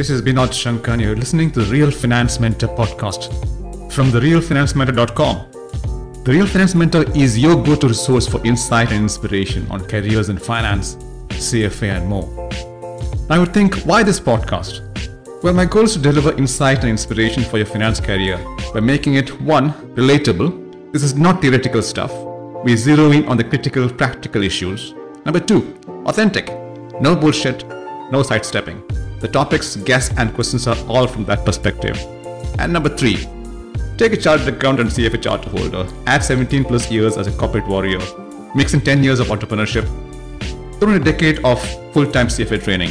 This is Binod Shankar, and you're listening to the Real Finance Mentor podcast from therealfinancementor.com. The Real Finance Mentor is your go to resource for insight and inspiration on careers in finance, CFA, and more. I would think, why this podcast? Well, my goal is to deliver insight and inspiration for your finance career by making it one, relatable. This is not theoretical stuff. We zero in on the critical, practical issues. Number two, authentic. No bullshit, no sidestepping. The topics, guests, and questions are all from that perspective. And number three, take a chartered accountant and CFA charter holder, add 17 plus years as a corporate warrior, mix in 10 years of entrepreneurship, throw in a decade of full time CFA training,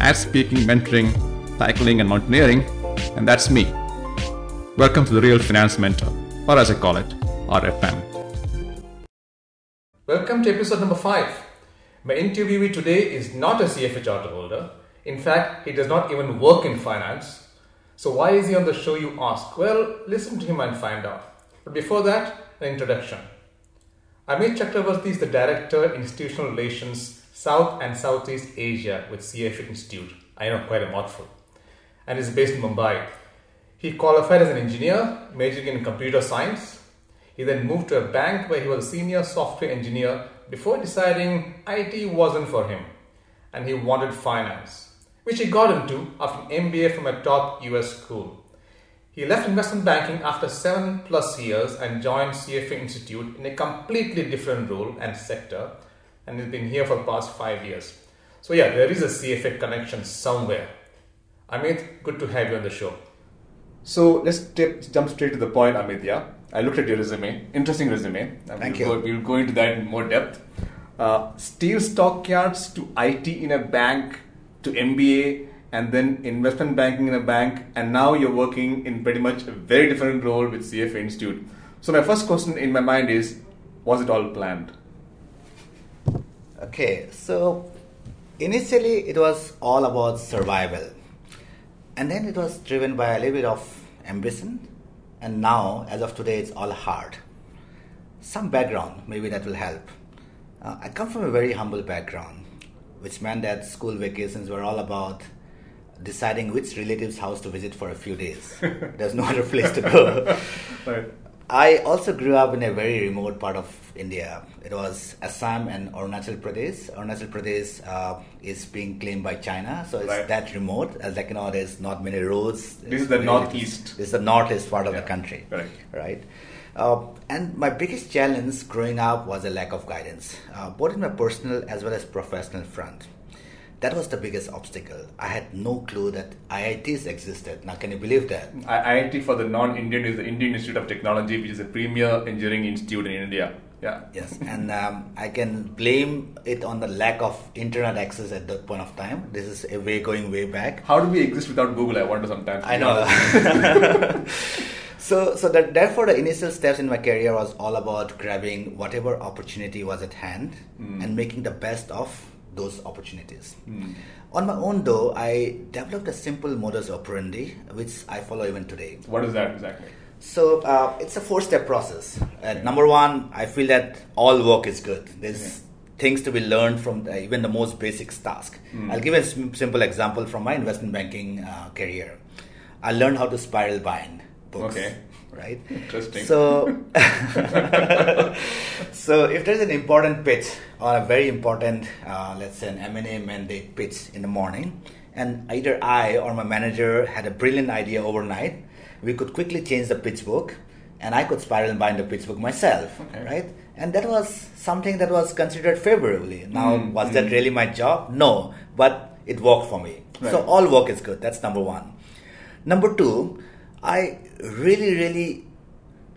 add speaking, mentoring, cycling, and mountaineering, and that's me. Welcome to the Real Finance Mentor, or as I call it, RFM. Welcome to episode number 5. My interviewee today is not a CFA charter holder. In fact, he does not even work in finance. So, why is he on the show, you ask? Well, listen to him and find out. But before that, an introduction. Amit Chakrabarty is the Director, Institutional Relations, South and Southeast Asia with CFA Institute. I know, quite a mouthful. And is based in Mumbai. He qualified as an engineer, majoring in computer science. He then moved to a bank where he was a senior software engineer before deciding IT wasn't for him and he wanted finance, which he got into after an MBA from a top US school. He left investment banking after seven plus years and joined CFA Institute in a completely different role and sector, and he's been here for the past five years. So, yeah, there is a CFA connection somewhere. Amit, good to have you on the show. So, let's t- jump straight to the point, Amit. Yeah, I looked at your resume. Interesting resume. Thank we'll you. Go, we'll go into that in more depth. Uh, steel stockyards to IT in a bank to MBA and then investment banking in a bank, and now you're working in pretty much a very different role with CFA Institute. So, my first question in my mind is was it all planned? Okay, so initially it was all about survival, and then it was driven by a little bit of ambition, and now, as of today, it's all hard. Some background, maybe that will help. Uh, I come from a very humble background, which meant that school vacations were all about deciding which relative's house to visit for a few days. There's no other place to go. Right. I also grew up in a very remote part of India. It was Assam and Arunachal Pradesh. Arunachal Pradesh uh, is being claimed by China, so it's Right. that remote. As like you know, there's not many roads. This is the Very- northeast. This is the northeast part of Yeah, the country. correct. Right. Uh, and my biggest challenge growing up was a lack of guidance, uh, both in my personal as well as professional front. That was the biggest obstacle. I had no clue that IITs existed. Now, can you believe that? I- IIT for the non-Indian is the Indian Institute of Technology, which is a premier engineering institute in India. Yeah. Yes, and um, I can blame it on the lack of internet access at that point of time. This is a way going way back. How do we exist without Google? I wonder sometimes. I know. so, so that therefore the initial steps in my career was all about grabbing whatever opportunity was at hand and making the best of those opportunities. On my own, though, I developed a simple modus operandi, which I follow even today. What is that exactly? So uh, it's a four-step process. Uh, number one, I feel that all work is good. There's things to be learned from the, even the most basic task. I'll give a sim- simple example from my investment banking uh, career. I learned how to spiral bind books. Okay. Right. Interesting. So, so if there's an important pitch or a very important, uh, let's say an M&A mandate pitch in the morning, and either I or my manager had a brilliant idea overnight, we could quickly change the pitch book, and I could spiral and bind the pitch book myself, Okay. right? And that was something that was considered favorably. Now, Mm, was that mm. really my job? No, but it worked for me. So all work is good. That's number one. Number two, I really, really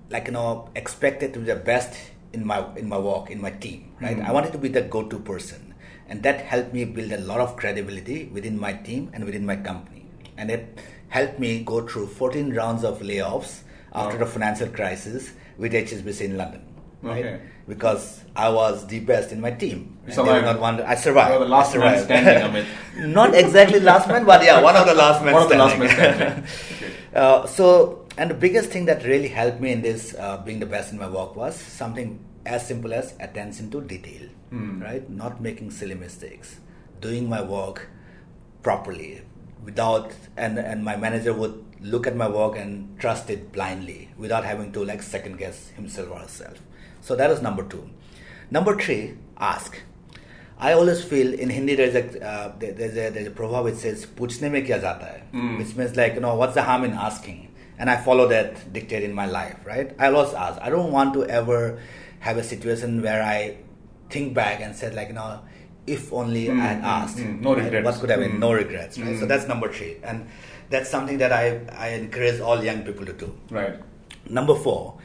like you know expected to be the best in my in my work in my team right Mhm. i wanted to be the go-to person and that helped me build a lot of credibility within my team and within my company and it helped me go through 14 rounds of layoffs after Wow. the financial crisis with hsbc in london right Okay. because i was the best in my team You And they survived. were not one i survived You were the last I man standing, Amit. not exactly last man but yeah one of the last men One of the last men standing. Okay. Uh, so, and the biggest thing that really helped me in this uh, being the best in my work was something as simple as attention to detail, Hmm. right? Not making silly mistakes, doing my work properly, without and and my manager would look at my work and trust it blindly without having to like second guess himself or herself. So that was number two. Number three, ask. I always feel in Hindi there's a uh, there's a there's a proverb which says "पूछने में क्या जाता है," which means like you know what's the harm in asking, and I follow that dictate in my life, right? I always ask. I don't want to ever have a situation where I think back and said like you know if only I had asked, mm. No right? regrets. what could have been, no regrets, right? So that's number three, and that's something that I I encourage all young people to do. Right. Number four,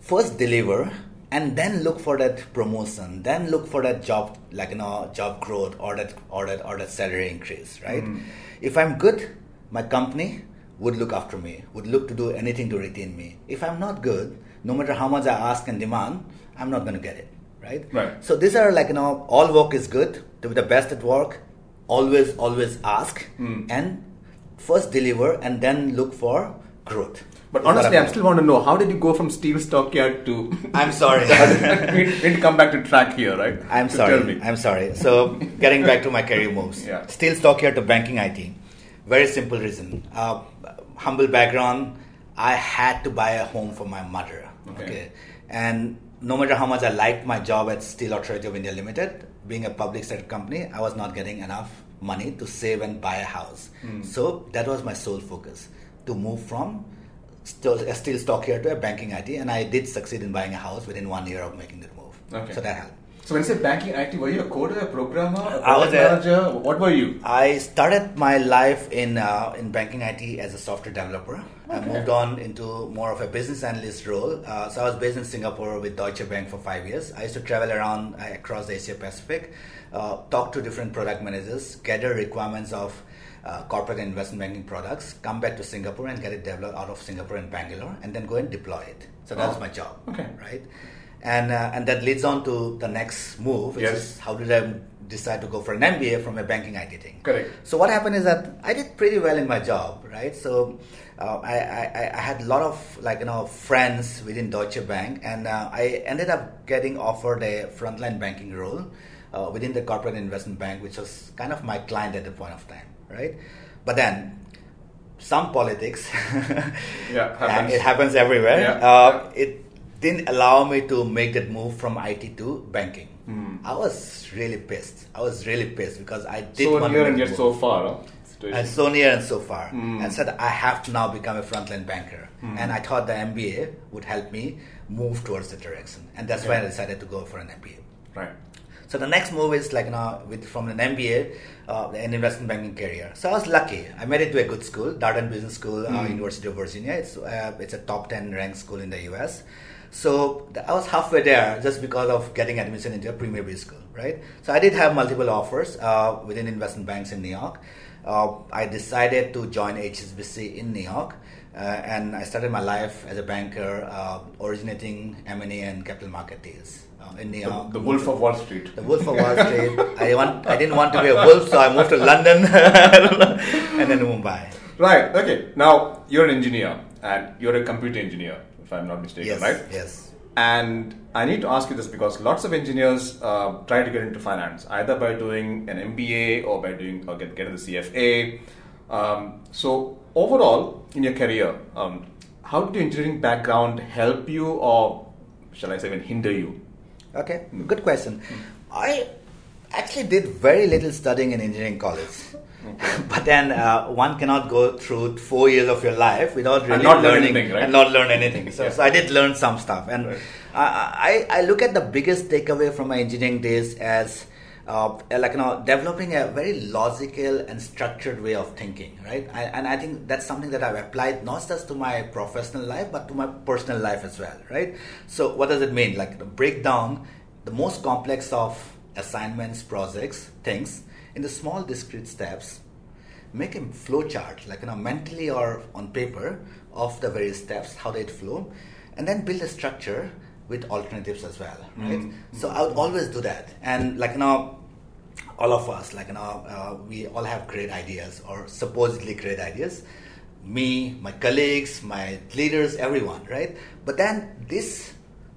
first deliver and then look for that promotion, then look for that job, like you know, job growth or that or that or that salary increase, right? Hmm. If I'm good, my company would look after me, would look to do anything to retain me. If I'm not good, no matter how much I ask and demand, I'm not going to get it, right? Right. So these are like you know, all work is good. To be the best at work, always always ask hmm. and first deliver and then look for growth. But honestly, I'm still want to know how did you go from steel stockyard to. I'm sorry. we need to come back to track here, right? I'm So sorry. Tell me. I'm sorry. So, getting back to my career moves. Yeah. Steel stockyard to banking IT. Very simple reason. Uh, humble background. I had to buy a home for my mother. Okay. And no matter how much I liked my job at Steel Authority of India Limited, being a public sector company, I was not getting enough money to save and buy a house. Hmm. So that was my sole focus to move from still, a steel stockyard to a banking IT, and I did succeed in buying a house within one year of making that move. Okay. So that helped. So when you say banking IT, were you a coder, a programmer, a I was product a- manager? What were you? I started my life in uh, in banking IT as a software developer. I moved on into more of a business analyst role. Uh, so I was based in Singapore with Deutsche Bank for five years. I used to travel around uh, across the Asia Pacific, uh, talk to different product managers, gather requirements of uh, corporate and investment banking products, come back to Singapore and get it developed out of Singapore and Bangalore, and then go and deploy it. So that Oh, was my job. okay. Right. And, uh, and that leads on to the next move, which Yes. is how did I decide to go for an MBA from a banking IT thing? Correct. So what happened is that I did pretty well in my job, right? So uh, I, I, I had a lot of like you know friends within Deutsche Bank, and uh, I ended up getting offered a frontline banking role uh, within the corporate investment bank, which was kind of my client at the point of time, right? But then some politics, Yeah, and happens. it happens everywhere. Yeah. Uh, it didn't allow me to make that move from IT to banking. Hmm. I was really pissed. I was really pissed because I did So want to near make and yet so far. Huh? And so near and so far. Mm. And said, I have to now become a frontline banker. Mm. And I thought the MBA would help me move towards that direction. And that's why I decided to go for an MBA. Right. So the next move is like now with from an MBA, uh, an investment banking career. So I was lucky. I made it to a good school, Darden Business School, uh, Mm. University of Virginia. It's uh, it's a top ten ranked school in the U.S. So I was halfway there just because of getting admission into a premier B school, right? So I did have multiple offers uh, within investment banks in New York. Uh, I decided to join HSBC in New York. Uh, and I started my life as a banker, uh, originating M&A and capital market deals uh, in New The, York. the Wolf of Wall Street. The Wolf of Wall Street. I want. I didn't want to be a wolf, so I moved to London and then Mumbai. Right. Okay. Now you're an engineer and you're a computer engineer, if I'm not mistaken, Yes. right? Yes. And I need to ask you this because lots of engineers uh, try to get into finance either by doing an MBA or by doing or get getting the CFA. Um, so overall, in your career, um, how did your engineering background help you, or shall I say, even hinder you? Okay. Good question. I actually did very little studying in engineering college. but then uh, one cannot go through four years of your life without really learn learning anything, right? and not learn anything. So, Yeah. so I did learn some stuff, and Right. I, I I look at the biggest takeaway from my engineering days as uh, like you know developing a very logical and structured way of thinking, right? I, and I think that's something that I've applied not just to my professional life but to my personal life as well, right? So what does it mean? Like break down the most complex of assignments, projects, things into small discrete steps make a flow chart like you know mentally or on paper of the various steps how they flow and then build a structure with alternatives as well right Mm. so i would always do that and like you know all of us like you know uh, we all have great ideas or supposedly great ideas me my colleagues my leaders everyone right but then this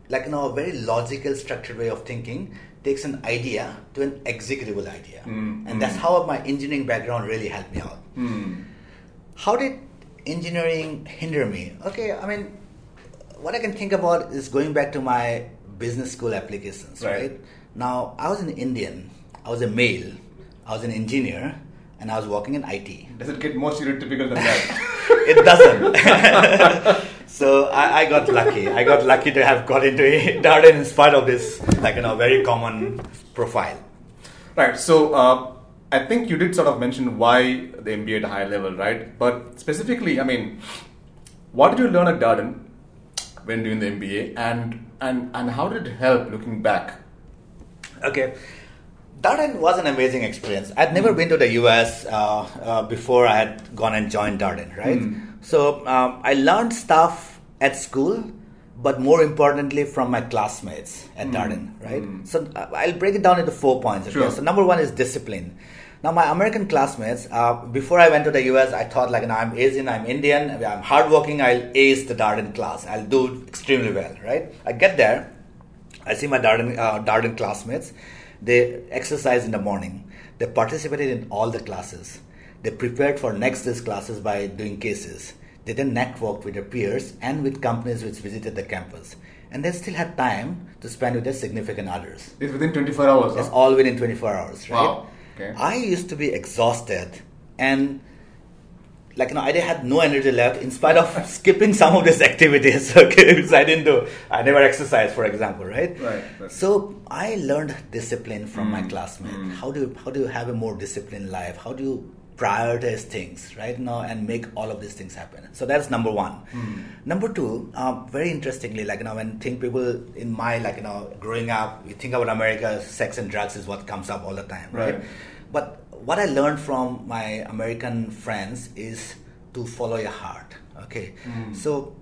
like you know a very logical structured way of thinking takes an idea to an executable idea. Mm, and that's how my engineering background really helped me out. Hmm. How did engineering hinder me? Okay, I mean, what I can think about is going back to my business school applications, Right. right? Now, I was an Indian, I was a male, I was an engineer, and I was working in IT. Does it get more stereotypical than that? It doesn't. so I, I got lucky. I got lucky to have got into Darden in spite of this, like, you know, very common profile. right. So uh, I think you did sort of mention why the MBA at a high level, right? But specifically, I mean, what did you learn at Darden when doing the MBA, and and and how did it help looking back? Okay. Darden was an amazing experience. I'd never been to the US uh, uh, before I had gone and joined Darden, right? So um, I learned stuff at school, but more importantly from my classmates at Darden, right? So uh, I'll break it down into four points. Okay? Sure. So number one is discipline. Now my American classmates, uh, before I went to the US, I thought like, you know, I'm Asian, I'm Indian, I'm hardworking, I'll ace the Darden class, I'll do extremely well, right? I get there, I see my Darden, uh, Darden classmates. They exercise in the morning. They participated in all the classes. They prepared for next day's classes by doing cases. They then networked with their peers and with companies which visited the campus. And they still had time to spend with their significant others. It's within 24 hours. It's huh? all within 24 hours, right? Wow. Okay. I used to be exhausted and like you know, I had no energy left in spite of skipping some of these activities, okay, which I didn't do. I never exercised, for example, right? Right, right. So I learned discipline from my Mm, classmate. mm. How do you, how do you have a more disciplined life? How do you prioritize things, right? Now and make all of these things happen. So that's number one. Mm. Number two, um, very interestingly, like you know, when think people in my like you know, growing up, you think about America, sex and drugs is what comes up all the time, right? Right. But what I learned from my American friends is to follow your heart. Okay, Mm. so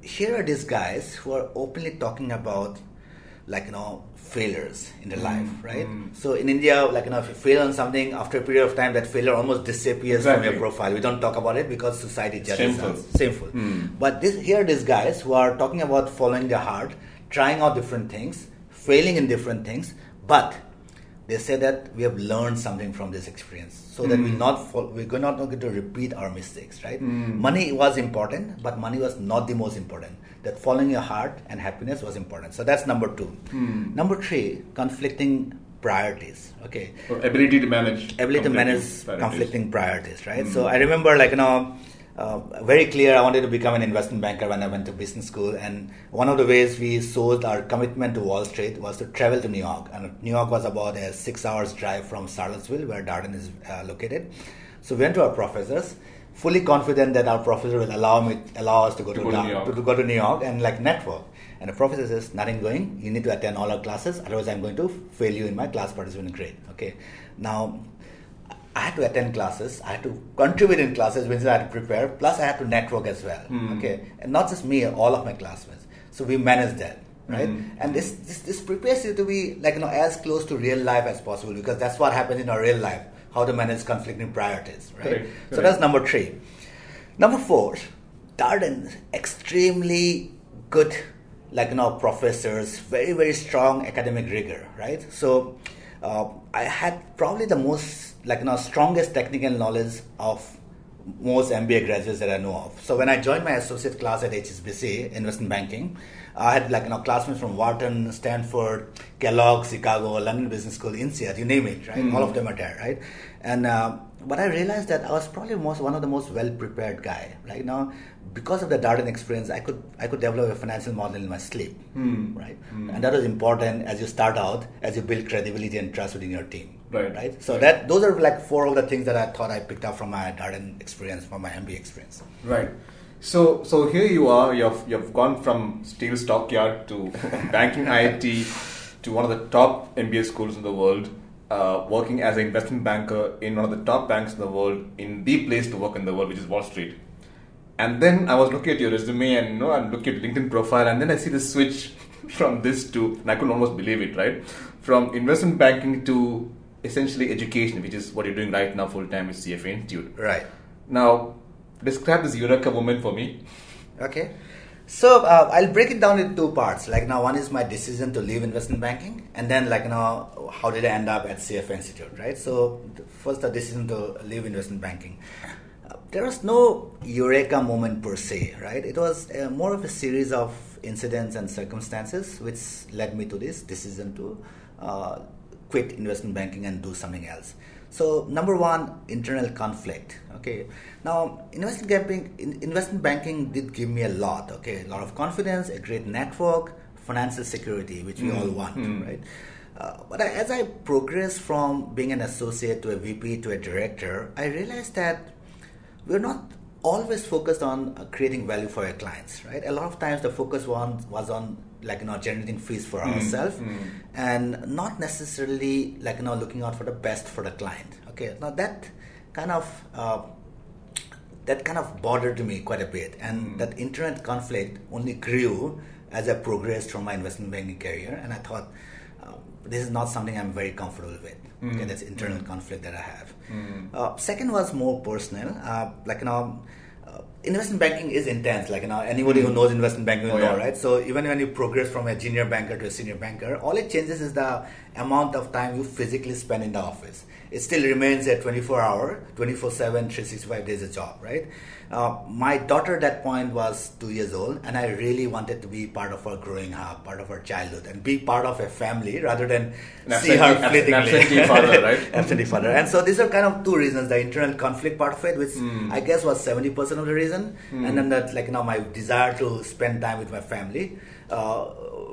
here are these guys who are openly talking about like you know failures in their life right mm. so in india like you know if you fail on something after a period of time that failure almost disappears from your profile we don't talk about it because society judges Shameful. us shameful Mm. but this here are these guys who are talking about following their heart trying out different things failing in different things but they say that we have learned something from this experience so that we Mm. not fall, we're not going to repeat our mistakes right Mm. money was important but money was not the most important that following your heart and happiness was important so that's number two Mm. number three conflicting priorities okay So ability to manage. ability to manage priorities. conflicting priorities, right? Mm. So I remember, like you know, uh, very clear. I wanted to become an investment banker when I went to business school, and one of the ways we showed our commitment to Wall Street was to travel to New York, and New York was about a six hours drive from Charlottesville, where Darden is uh, located. So we went to our professors. Fully confident that our professor will allow me allow us to go To to, go to New York. to, to go to New York and like network. And the professor says, nothing going, you need to attend all our classes, otherwise I'm going to fail you in my class participant grade. Okay. Now I had to attend classes, I had to contribute in classes, which I had to prepare, plus I had to network as well. Hmm. Okay. And not just me, all of my classmates. So we managed that. Right, Hmm. and this, this this prepares you to be like you know as close to real life as possible because that's what happens in our real life. How to manage conflicting priorities, right? Correct, So correct. that's number three. Number four, Darden, extremely good, like you know, professors, very very strong academic rigor, right? So uh, I had probably the most, like you know, strongest technical knowledge of most MBA graduates that I know of. So when I joined my associate class at HSBC, investment banking, I had like you know classmates from Wharton, Stanford, Kellogg, Chicago, London Business School, INSEAD, you name it, right? Mm. All of them are there, right? And uh, but I realized that I was probably most one of the most well prepared guy. Right now, because of the Darden experience, I could I could develop a financial model in my sleep, Hmm. right? Hmm. And that was important as you start out, as you build credibility and trust within your team. Right. Right. So Right. that those are like four of the things that I thought I picked up from my Darden experience, from my MBA experience. Right. So, so here you are. You've you've gone from steel stockyard to banking IIT to one of the top MBA schools in the world, uh, working as an investment banker in one of the top banks in the world, in the place to work in the world, which is Wall Street. And then I was looking at your resume and you know I'm looking at LinkedIn profile, and then I see the switch from this to, and I couldn't almost believe it, right? From investment banking to essentially education, which is what you're doing right now full time with CFA Institute. Right. Now, describe this Eureka moment for me. Okay. So uh, I'll break it down into two parts. Like now, one is my decision to leave investment banking, and then like you know, how did I end up at CFA Institute, right? So first, the decision to leave investment banking. There was no eureka moment per se, right? It was uh, more of a series of incidents and circumstances which led me to this decision to uh, quit investment banking and do something else. So number one, internal conflict. Okay, now investment banking, investment banking did give me a lot. Okay, a lot of confidence, a great network, financial security, which we mm. all want, mm. right? Uh, but I, as I progressed from being an associate to a VP to a director, I realized that we're not always focused on uh, creating value for our clients, right? A lot of times the focus one was on like you know generating fees for mm, ourselves mm. and not necessarily like you know looking out for the best for the client okay now that kind of uh, that kind of bothered me quite a bit and mm. that internet conflict only grew as i progressed from my investment banking career and i thought uh, this is not something i'm very comfortable with okay mm. that's internal mm. conflict that i have mm. uh, second was more personal uh, like you know investment banking is intense. Like you know, anybody who hmm. knows investment banking will oh, know, yeah. right? So even when you progress from a junior banker to a senior banker, all it changes is the amount of time you physically spend in the office. It still remains a 24 hour, 24 7, 365 days a job, right? Uh, my daughter at that point was two years old, and I really wanted to be part of her growing up, part of her childhood, and be part of a family rather than an see her fleetingly. Absentee father, right? absentee father. And so these are kind of two reasons: the internal conflict part of it, which mm. I guess was seventy percent of the reason, mm. and then that, like you know, my desire to spend time with my family. Uh,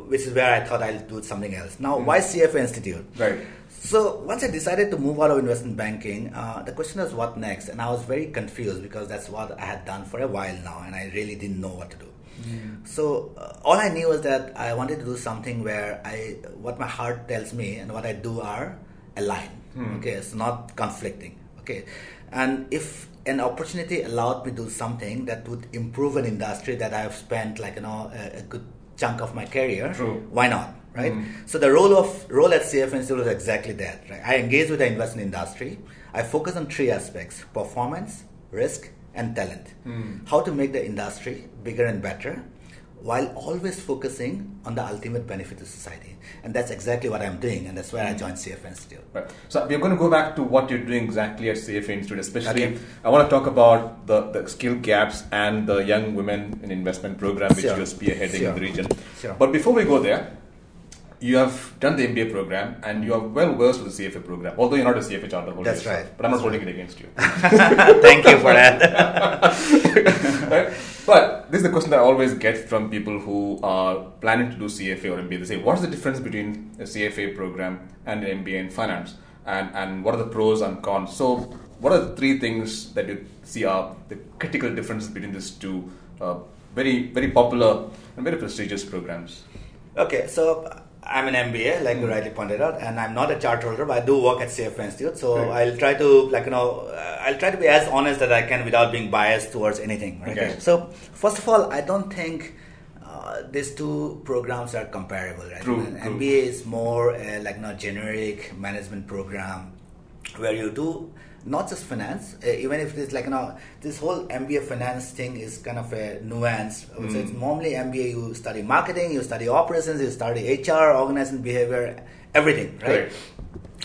which is where I thought I'll do something else. Now, mm. why CFA Institute? Right. So once I decided to move out of investment banking, uh, the question was what next, and I was very confused because that's what I had done for a while now, and I really didn't know what to do. Mm. So uh, all I knew was that I wanted to do something where I, what my heart tells me and what I do are aligned. Mm. Okay, it's not conflicting. Okay, and if an opportunity allowed me to do something that would improve an industry that I have spent like you know a, a good chunk of my career, True. why not? Right? Mm. So the role of role at CFA Institute is exactly that. Right? I engage with the investment industry. I focus on three aspects: performance, risk, and talent. Mm. How to make the industry bigger and better, while always focusing on the ultimate benefit to society. And that's exactly what I'm doing, and that's why mm. I hmm. joined CFA Institute. Right. So we're going to go back to what you're doing exactly at CFA Institute, especially okay. I want to talk about the, the skill gaps and the young women in investment program which sure. you're spearheading sure. in the region. Sure. But before we go there, you have done the MBA program and you are well versed with the CFA program, although you're not a CFA charter holder. That's yourself, right. But I'm not holding right. it against you. Thank you for that. right? But this is the question that I always get from people who are planning to do CFA or MBA. They say, what's the difference between a CFA program and an MBA in finance? And, and what are the pros and cons? So, what are the three things that you see are the critical differences between these two uh, very, very popular and very prestigious programs? Okay, so I'm an MBA, like mm. you hmm. rightly pointed out, and I'm not a chart holder, but I do work at CFA Institute. So right. I'll try to, like you know, uh, I'll try to be as honest as I can without being biased towards anything. Right? Okay. So first of all, I don't think uh, these two programs are comparable. Right? True, true. MBA is more uh, like not generic management program where you do not just finance, uh, even if it's like, you know, this whole MBA finance thing is kind of a nuance. Mm. So it's normally MBA, you study marketing, you study operations, you study HR, organizing behavior, everything, right? right?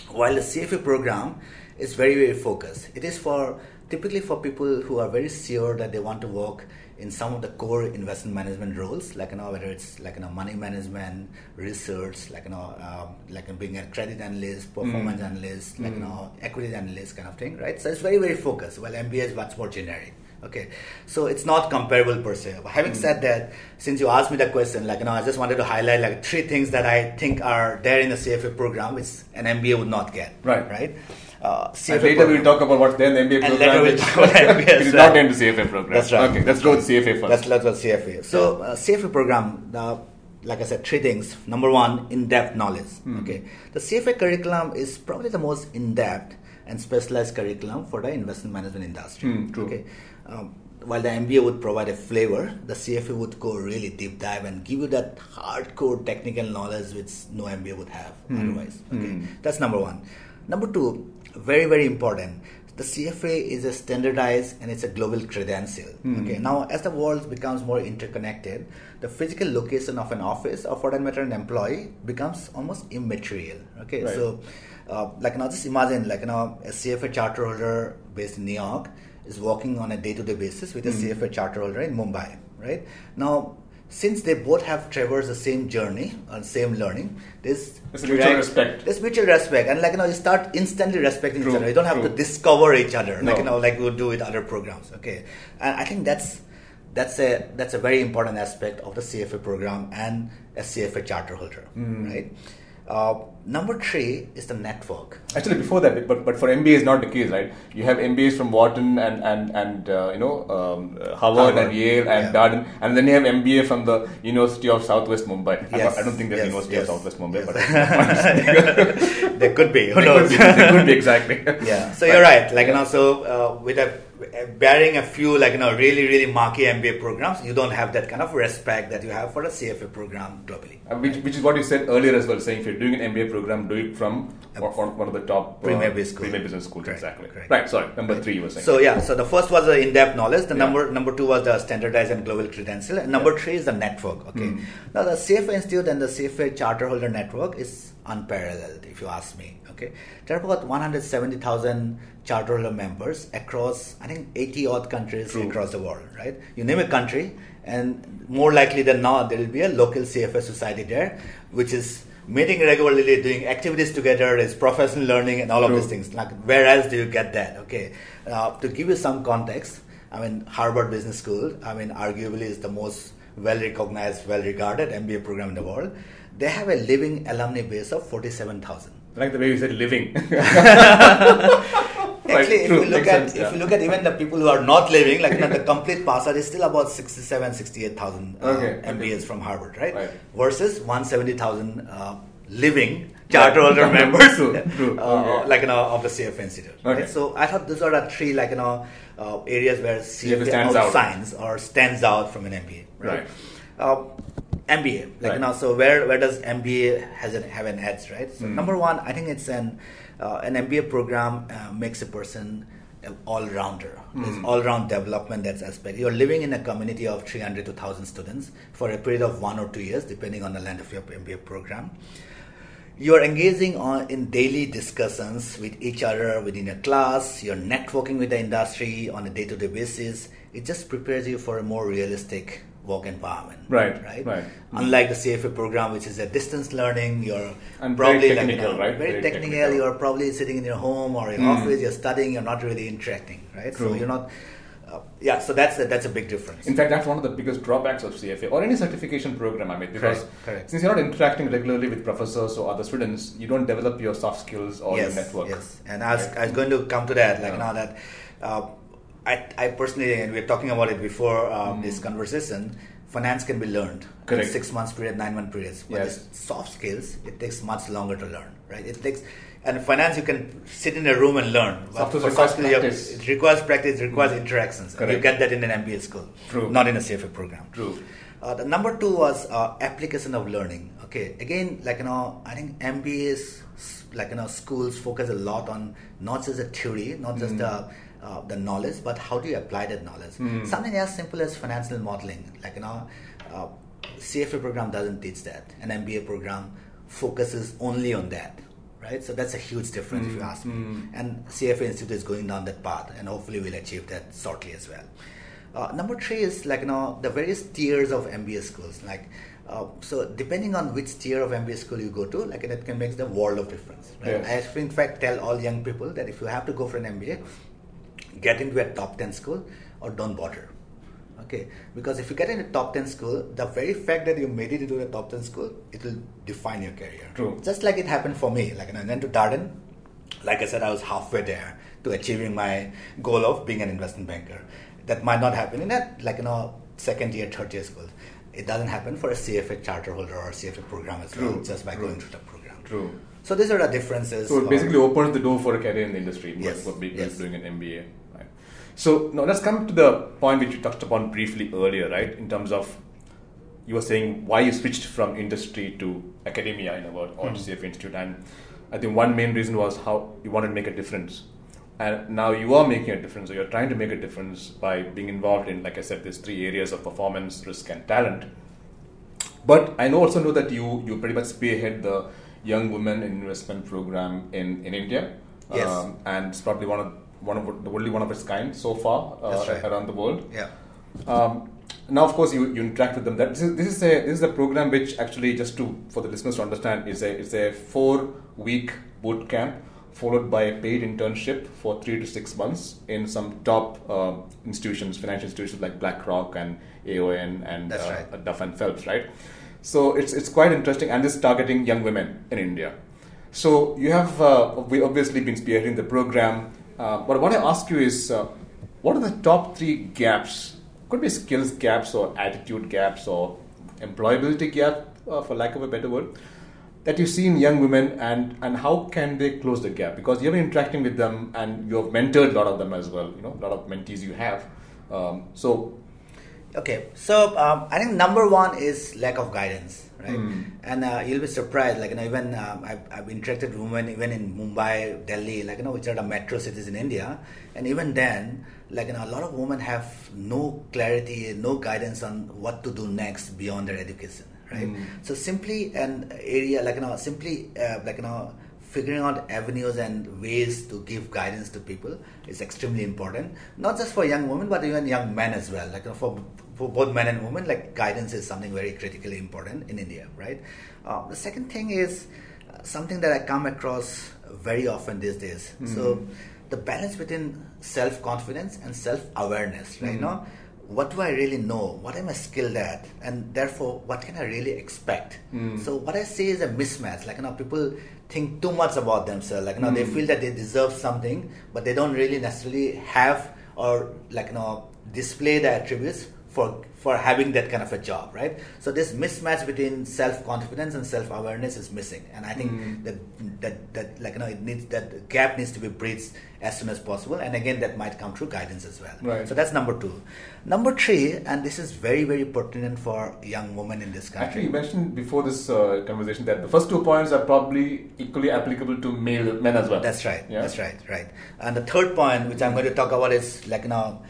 While the CFA program is very, very focused. It is for typically for people who are very sure that they want to work in some of the core investment management roles, like you know whether it's like you know money management, research, like you know um, like being a credit analyst, performance mm. analyst, like mm. you know equity analyst kind of thing, right? So it's very very focused. Well, MBA is much more generic. Okay, so it's not comparable per se. But having mm. said that, since you asked me that question, like you know, I just wanted to highlight like three things that I think are there in the CFA program, which an MBA would not get. Right. Right. Uh, and later we'll talk about what's then the MBA program. And later we'll talk about MBA. it is not into CFA program. That's right. Okay, let's go with CFA first. Let's, let's go with CFA. So, uh, CFA program, the, like I said, three things. Number one, in-depth knowledge. Mm. Okay, the CFA curriculum is probably the most in-depth and specialized curriculum for the investment management industry. Mm, true. Okay. Um, while the MBA would provide a flavor, the CFA would go really deep dive and give you that hardcore technical knowledge which no MBA would have mm. otherwise. Okay, mm. that's number one. Number two, very very important the CFA is a standardized and it's a global credential. Okay. Now, as the world becomes more interconnected, the physical location of an office or, for that matter, an employee becomes almost immaterial. Okay. Right. So, uh, like now, just imagine like you know a CFA charter holder based in New York is working on a day-to-day basis with a CFA charter holder in Mumbai. Right now, since they both have traversed the same journey and same learning, there's mutual respect. There's mutual respect, and like you know, you start instantly respecting True, each other. You don't have true. to discover each other, like you know, like we would do with other programs. Okay, and I think that's that's a that's a very important aspect of the CFA program and a CFA charter holder, Hmm. right? Uh, number three is the network. Actually, before that, but but for MBA is not the case, right? You have MBAs from Wharton and and and uh, you know um, uh, Harvard, and Yale and yeah. Darden, and then you have MBA from the University of Southwest Mumbai. I, Yes, don't, I don't think there's yes, University yes, of Southwest Mumbai, yes. but there could be. Who knows? could be, they could be exactly. yeah so you're right like you know so uh, with a bearing a few like you know really really marquee mba programs you don't have that kind of respect that you have for a cfa program globally Uh, which, which is what you said earlier as well, saying if you're doing an MBA program, do it from one, one- one of the top uh, Premier business school. premier business schools. Correct, exactly. correct. Right. Sorry. Number three, you were saying. so yeah so the first was the in-depth knowledge the Yeah. number number two was the standardized and global credential and number three is the network okay Hmm. now the cfa institute and the cfa charter holder network is unparalleled if you ask me okay? There are about 170000 charter holder members across i think 80 odd countries True. across the world right? You name a country and more likely than not there will be a local cfa society there which is meeting regularly doing activities together is professional learning and all of these things. Like where else do you get that okay? Uh, to give you some context i mean harvard business school i mean arguably is the most well recognized well regarded mba program in the world they have a living alumni base of 47000 like the way you said living. Actually, if true, you look makes at sense, if you look at even the people who are not living, like you know, the complete pass out is still about 67, 68,000 uh, Okay, okay. MBAs from Harvard, right? Right. Versus 170,000 uh, living charter holder members, True, uh, Okay. like you know, of the CFA Institute. Okay. Right? So I thought these are the three like you know uh, areas where CFA stands out. outshines or stands out from an MBA. Right. Right. Uh, MBA, like Right. know, so where where does MBA has an, have an edge, right? So Mm. number one, I think it's an uh, an MBA program uh, makes a person an all rounder. There's Mm. all round development that's aspect. You're living in a community of 300 to 1,000 students for a period of one or two years, depending on the length of your MBA program. You're engaging on in daily discussions with each other within a class. You're networking with the industry on a day-to-day basis. It just prepares you for a more realistic work environment. Right, Right. right. Unlike the CFA program, which is a distance learning, you're And probably very like, technical, know, right? Very, Very technical. technical. You're probably sitting in your home or your Mm. office. You're studying. You're not really interacting. Right. So you're not. Uh, yeah. So that's a, that's a big difference. In fact, that's one of the biggest drawbacks of CFA or any certification program. I mean, because Correct, correct. since you're not interacting regularly with professors or other students, you don't develop your soft skills or yes, your network. Yes, and I was, Right? I was going to come to that. Like Yeah. now that uh, I, I personally, and we were talking about it before um, Mm. this conversation. Finance can be learned Correct. in six months period, nine month periods. But Yes. soft skills, it takes much longer to learn. Right? It takes. And finance, you can sit in a room and learn. But Soft skills for soft skills. It requires practice. It requires interactions. And you get that in an MBA school, True. not in a CFA program. True. Uh, the number two was uh, application of learning. Okay, again, like you know, I think MBAs, like you know, schools focus a lot on not just the theory, not just the uh, the knowledge, but how do you apply that knowledge? Mm. Something as simple as financial modeling, like you know, uh, CFA program doesn't teach that. An MBA program focuses only on that. Right, so that's a huge difference if you ask me. Mm. And CFA Institute is going down that path, and hopefully we'll achieve that shortly as well. Uh, number three is like you know the various tiers of MBA schools. Like uh, so, depending on which tier of MBA school you go to, like it can make the world of difference. Right? Yes. I in fact tell all young people that if you have to go for an MBA, get into a top ten school or don't bother. Okay, because if you get into a top ten school, the very fact that you made it into a top ten school, it will define your career. True. Just like it happened for me. Like I went to Darden, like I said, I was halfway there to achieving my goal of being an investment banker. That might not happen in that, like you know, second year, third year school. It doesn't happen for a CFA charter holder or CFA program as well, just by true. going through the program. True. So these are the differences. So it basically opens the door for a career in the industry. what- Yes, What people yes. doing an MBA. So now let's come to the point which you touched upon briefly earlier, right? In terms of you were saying why you switched from industry to academia in a word or Hmm. to CFA Institute, and I think one main reason was how you wanted to make a difference. and now you are making a difference, or you're trying to make a difference by being involved in, like I said, these three areas of performance, risk, and talent. But I also know that you you pretty much spearhead the young women investment program in in India. Yes. Um, and it's probably one of one of the only one of its kind so far uh, right. around the world. Yeah. Um, now, of course, you, you interact with them. That this is, this is a this is a program which actually just to for the listeners to understand is a is a four week boot camp followed by a paid internship for three to six months in some top uh, institutions, financial institutions like BlackRock and AON and That's uh, right. Duff and Phelps, right? So it's it's quite interesting, and this is targeting young women in India. So you have uh, we obviously been spearheading the program, but what I ask you is, uh, what are the top three gaps? Could be skills gaps or attitude gaps or employability gap, uh, for lack of a better word, that you see in young women, and and how can they close the gap? Because you've been interacting with them, and you have mentored a lot of them as well. You know, a lot of mentees you have. Um, so Okay, so um, I think number one is lack of guidance, right? Hmm. And uh, you'll be surprised, like you know, even um, I've, I've interacted with women even in Mumbai, Delhi, like you know, which are the metro cities in India, and even then, like you know, a lot of women have no clarity, no guidance on what to do next beyond their education, right? Hmm. So simply an area like you know, simply uh, like you know figuring out avenues and ways to give guidance to people is extremely important not just for young women but even young men as well like you know, for, for both men and women like guidance is something very critically important in india right uh, the second thing is uh, something that i come across very often these days so the balance between self-confidence and self-awareness right now what do I really know? What am I skilled at? And therefore, what can I really expect? So what I see is a mismatch. Like you know, people think too much about themselves. Like you know, they feel that they deserve something, but they don't really necessarily have or like you know display the attributes for for having that kind of a job, right? So this mismatch between self confidence and self awareness is missing, and I think that that that like you know it needs that gap needs to be bridged as soon as possible. And again, that might come through guidance as well. Right. So that's number two. Number three, and this is very very pertinent for young women in this country. Actually, you mentioned before this uh, conversation that the first two points are probably equally applicable to male men as well. That's right. Yeah? That's right. Right. And the third point, which I'm going to talk about, is like you now,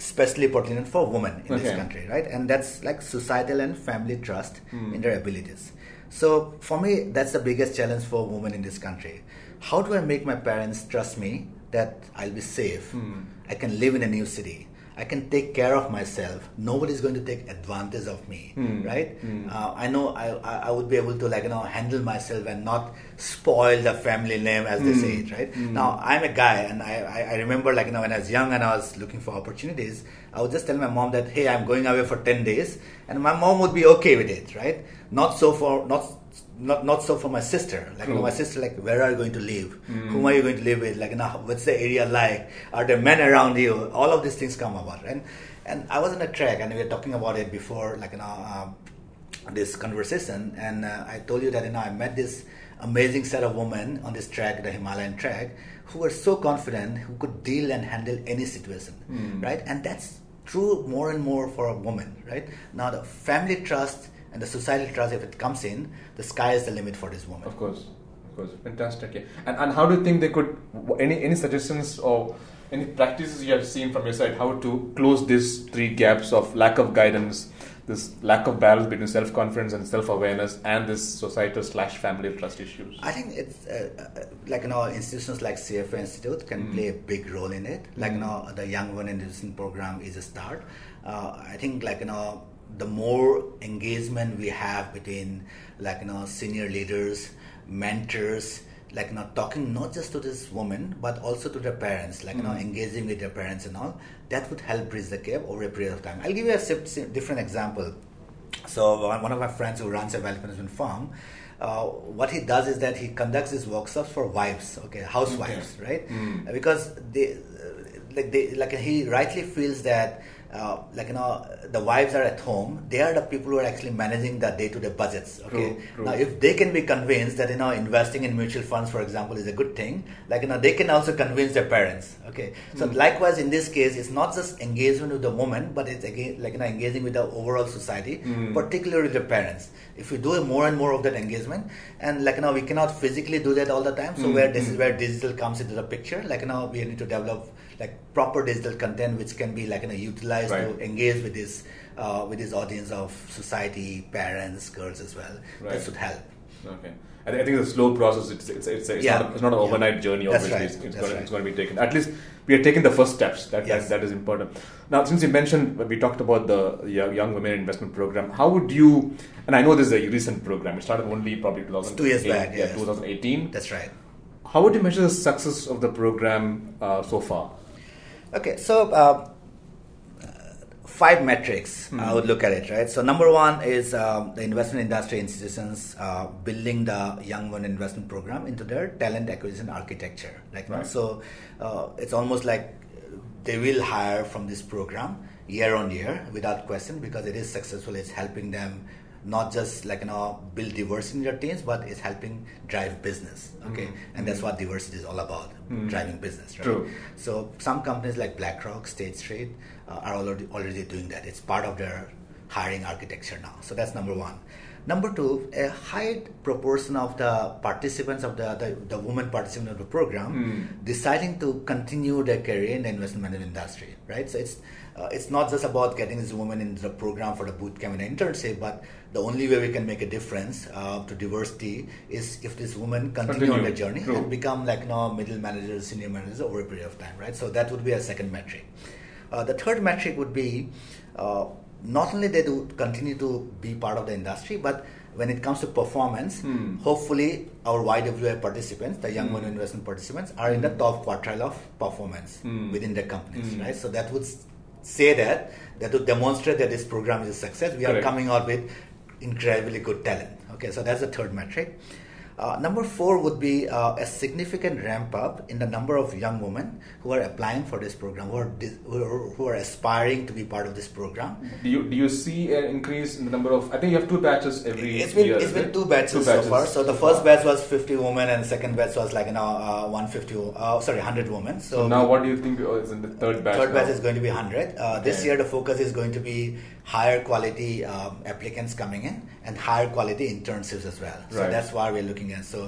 especially pertinent for women in this country, right? And that's like societal and family trust Hmm. in their abilities. So for me, that's the biggest challenge for women in this country. How do I make my parents trust me that I'll be safe? Hmm. I can live in a new city. I can take care of myself. Nobody's going to take advantage of me, Hmm. right? Uh, I know I, I would be able to like you know handle myself and not spoil the family name as they say it, right? Now I'm a guy and I, I, I remember like you know when I was young and I was looking for opportunities, I would just tell my mom that hey I'm going away for ten days, and my mom would be okay with it, right? Not so for not not not so for my sister. Like know, my sister, like where are you going to live? Whom are you going to live with? Like you know, what's the area like? Are there men around you? All of these things come about, right? And I was on a track, and we were talking about it before, like you know, um, this conversation, and uh, I told you that you know I met this amazing set of women on this track, the Himalayan track, who were so confident, who could deal and handle any situation, right? And that's true more and more for a woman, right? Now the family trust and the societal trust, if it comes in, the sky is the limit for this woman. Of course, of course, fantastic. Yeah. And and how do you think they could? Any any suggestions or any practices you have seen from your side how to close these three gaps of lack of guidance, this lack of balance between self confidence and self awareness, and this societal slash family trust issues? I think it's uh, uh, like you know institutions like CFA Institute can play a big role in it. Like you know the Young Women Investment Program is a start. Uh, I think like you know the more engagement we have between like you know senior leaders, mentors, like you know talking not just to this woman but also to their parents, like you know engaging with their parents and all. That would help bridge the gap over a period of time. I'll give you a different example. So one one of my friends who runs a wealth management firm, uh, what he does is that he conducts his workshops for wives, okay, housewives, right? Uh, Because they, uh, like they, like he rightly feels that uh, like you know the wives are at home they are the people who are actually managing the day-to-day budgets okay True, true. now if they can be convinced that you know investing in mutual funds for example is a good thing like you know they can also convince their parents okay so Hmm. likewise in this case it's not just engagement with the woman but it's again like you know engaging with the overall society Hmm. particularly the parents if we do more and more of that engagement and like you know we cannot physically do that all the time so Mm, where this mm. is where digital comes into the picture like you know we need to develop like proper digital content which can be like you know utilized Right. to engage with this uh, with this audience of society parents girls as well Right. that should help Okay. I, thi- I think it's a slow process. It's it's it's, it's, Yeah. not, a, it's not an Yeah. overnight journey. That's Obviously, right. it's, it's, going, right. it's going to be taken. At least we are taking the first steps. That, Yes. that that is important. Now, since you mentioned we talked about the young women investment program, how would you? And I know this is a recent program. It started only probably 2000. two years back, Yeah, yes. 2018. that's right How would you measure the success of the program uh, so far? Okay, so uh, five metrics Hmm. I would look at it, right? So number one is um, the investment industry institutions uh, building the Young Women Investment Program into their talent acquisition architecture. Like Right. so, uh, it's almost like they will hire from this program year on year without question because it is successful. It's helping them not just like you know build diversity in your teams, but it's helping drive business. Okay, and that's what diversity is all about: driving business. Right? True. So some companies like BlackRock, State Street uh, are already already doing that. It's part of their hiring architecture now. So that's number one. Number two, a high proportion of the participants of the, the, the women participants of the program deciding to continue their career in the investment management industry, right? So it's uh, it's not just about getting these women into the program for the boot camp and internship, but the only way we can make a difference uh, to diversity is if this woman continue, on Continue. their journey True. and become like you know, middle managers, senior managers over a period of time, right? So that would be a second metric. Uh, the third metric would be uh, not only they do continue to be part of the industry, but when it comes to performance, Hmm. hopefully our YWI participants, the young women investment participants, are in the top quartile of performance Hmm. within their companies, Hmm. right? So that would say that that would demonstrate that this program is a success. We are coming out with incredibly good talent. Okay, so that's the third metric. Uh, number four would be uh, a significant ramp up in the number of young women who are applying for this program, who are, dis- who are, who are aspiring to be part of this program. Do you do you see an increase in the number of? I think you have two batches every year. It's been year. it's been it? two batches, so far. So the first batch was 50 women, and the second batch was like you know uh, 150. Uh, sorry, 100 women. So, So now, what do you think is in the third batch? Third batch is going to be 100. Uh, this Okay. year, the focus is going to be higher quality um, applicants coming in and higher quality internships as well. So Right. that's why we're looking at. So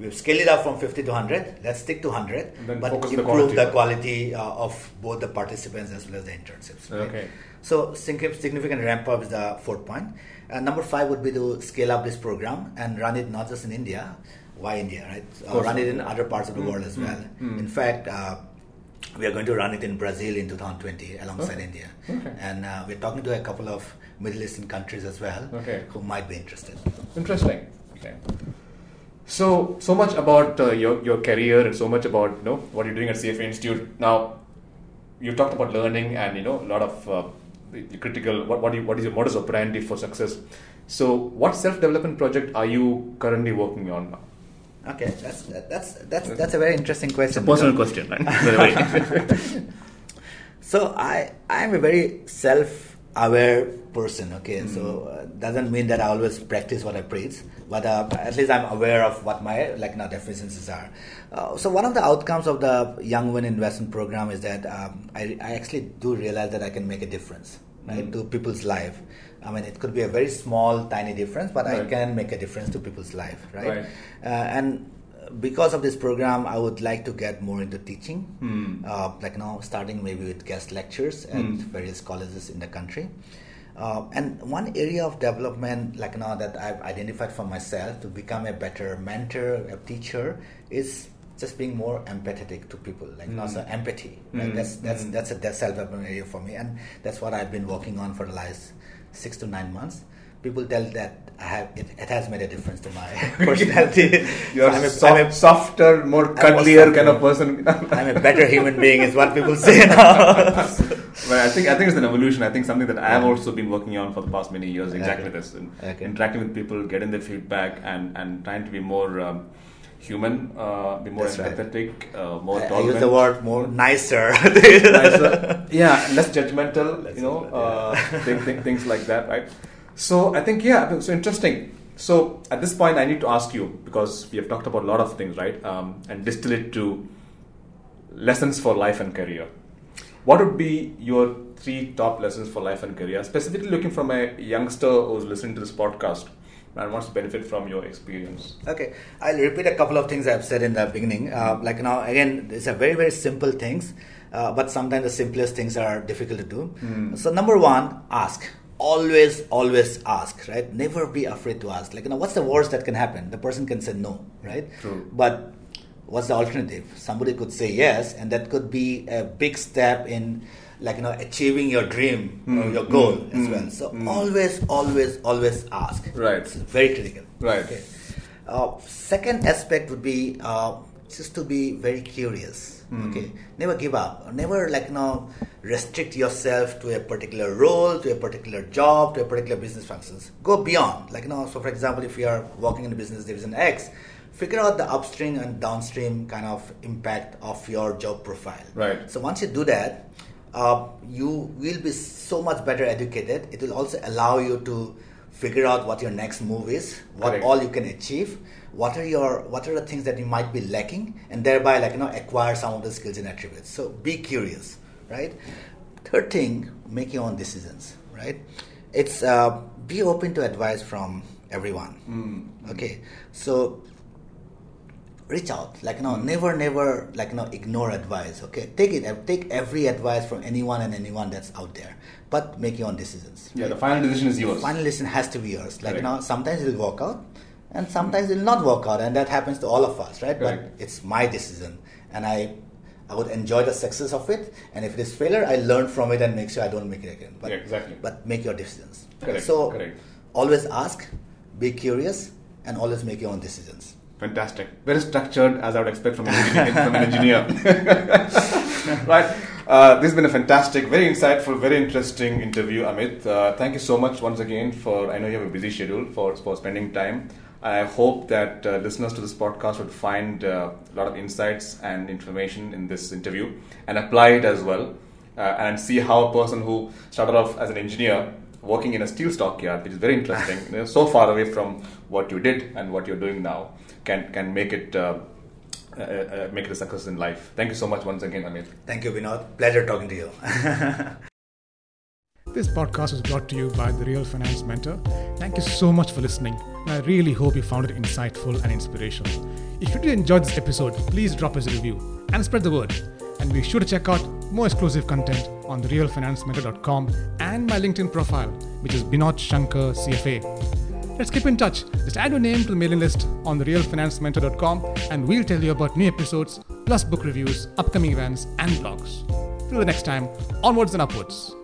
we've scaled it up from 50 to 100. Let's stick to 100, but on the improve quality. the quality uh, of both the participants as well as the internships. right? Okay. So significant ramp up is the fourth point. Uh, number five would be to scale up this program and run it not just in India. Why India, right? Uh, run it in other parts of the Mm, world as well. mm. In fact, uh, we are going to run it in Brazil in 2020 alongside. India. Okay. And uh, we're talking to a couple of Middle Eastern countries as well Okay. who might be interested. Interesting. Okay. So so much about uh, your your career and so much about you know what you're doing at CFA Institute. Now, you talked about learning and you know a lot of uh, critical. What what, do you, what is your modus operandi for success? So, what self development project are you currently working on now? Okay, that's that's that's that's a very interesting question. It's a personal because- question, right? So I I am a very self-aware person. Okay, so Mm-hmm. uh, doesn't mean that I always practice what I preach, but uh, at least I'm aware of what my like now deficiencies are. Uh, so one of the outcomes of the Young Women Investment Program is that um, I I actually do realize that I can make a difference. Right, Mm. to people's life. I mean, it could be a very small, tiny difference, but I can make a difference to people's life, right? Right. Uh, and because of this program, I would like to get more into teaching, Hmm. uh, like now starting maybe with guest lectures at Hmm. various colleges in the country. Uh, and one area of development, like now that I've identified for myself to become a better mentor, a teacher, is just being more empathetic to people, like Mm. so empathy. Right? Mm. That's that's Mm. that's a self-development area for me, and that's what I've been working on for the last six to nine months. People tell that I have it, it has made a difference to my personality. You're I'm a- soft, I'm a- softer, more cuddlier kind of person. I'm a better human being, is what people say now. Well, I think I think it's an evolution. I think something that I have also been working on for the past many years. Exactly Okay. this, and Okay. interacting with people, getting their feedback, and and trying to be more um, human, uh, be more That's right. empathetic, uh, more I, I use the word more nicer. nicer. yeah, less judgmental, Less you know, uh, thi- thi- things like that, right? So I think, yeah, so interesting. So at this point, I need to ask you because we have talked about a lot of things, right? Um, and distill it to lessons for life and career. What would be your three top lessons for life and career? Specifically, looking from a youngster who's listening to this podcast and wants to benefit from your experience. Okay, I'll repeat a couple of things I've said in the beginning. Uh, like now, again, these are very very simple things, uh, but sometimes the simplest things are difficult to do. Hmm. So number one, ask. Always, always ask. Right? Never be afraid to ask. Like you know, what's the worst that can happen? The person can say no. Right? True. But what's the alternative? Somebody could say yes, and that could be a big step in, like you know, achieving your dream or Mm, your goal mm, as mm, well. So mm. always, always, always ask. Right. It's very critical. Right. Okay. Uh, second aspect would be uh, just to be very curious. Mm. Okay, never give up. Never like you know restrict yourself to a particular role, to a particular job, to a particular business functions. Go beyond. Like you know, so for example, if you are working in a business division X, figure out the upstream and downstream kind of impact of your job profile. Right. So once you do that, uh, you will be so much better educated. It will also allow you to figure out what your next move is, what Correct. all you can achieve, what are your what are the things that you might be lacking, and thereby like you know acquire some of the skills and attributes. So be curious, right? Third thing, make your own decisions, right? It's uh, be open to advice from everyone. Mm. Okay, so reach out like you know mm-hmm. never never like you know ignore advice okay take it take every advice from anyone and anyone that's out there but make your own decisions Yeah, the final decision is yours. final decision has to be yours like you Correct. know sometimes it will work out and sometimes it will not work out and that happens to all of us right Correct. but it's my decision and i i would enjoy the success of it and if it is failure i learn from it and make sure i don't make it again but Yeah, exactly. but make your decisions Correct, so correct. always ask be curious and always make your own decisions Fantastic. Very structured, as I would expect from an engineer. from an engineer. right. Uh, this has been a fantastic, very insightful, very interesting interview, Amit. Uh, thank you so much once again for. I know you have a busy schedule for for spending time. I hope that uh, listeners to this podcast would find uh, a lot of insights and information in this interview and apply it as well, uh, and see how a person who started off as an engineer working in a steel stockyard, which is very interesting, you know, so far away from what you did and what you're doing now, can can make it uh, uh, uh, make it a success in life. Thank you so much once again, Amit. thank you Binod pleasure talking to you This podcast was brought to you by The Real Finance Mentor. Thank you so much for listening, and I really hope you found it insightful and inspirational. If you did enjoy this episode, please drop us a review and spread the word. And be sure to check out more exclusive content on therealfinancementor.com and my LinkedIn profile, which is Binod Shankar CFA. Let's keep in touch. Just add your name to the mailing list on therealfinancementor.com and we'll tell you about new episodes, plus book reviews, upcoming events, and blogs. Till the next time, onwards and upwards.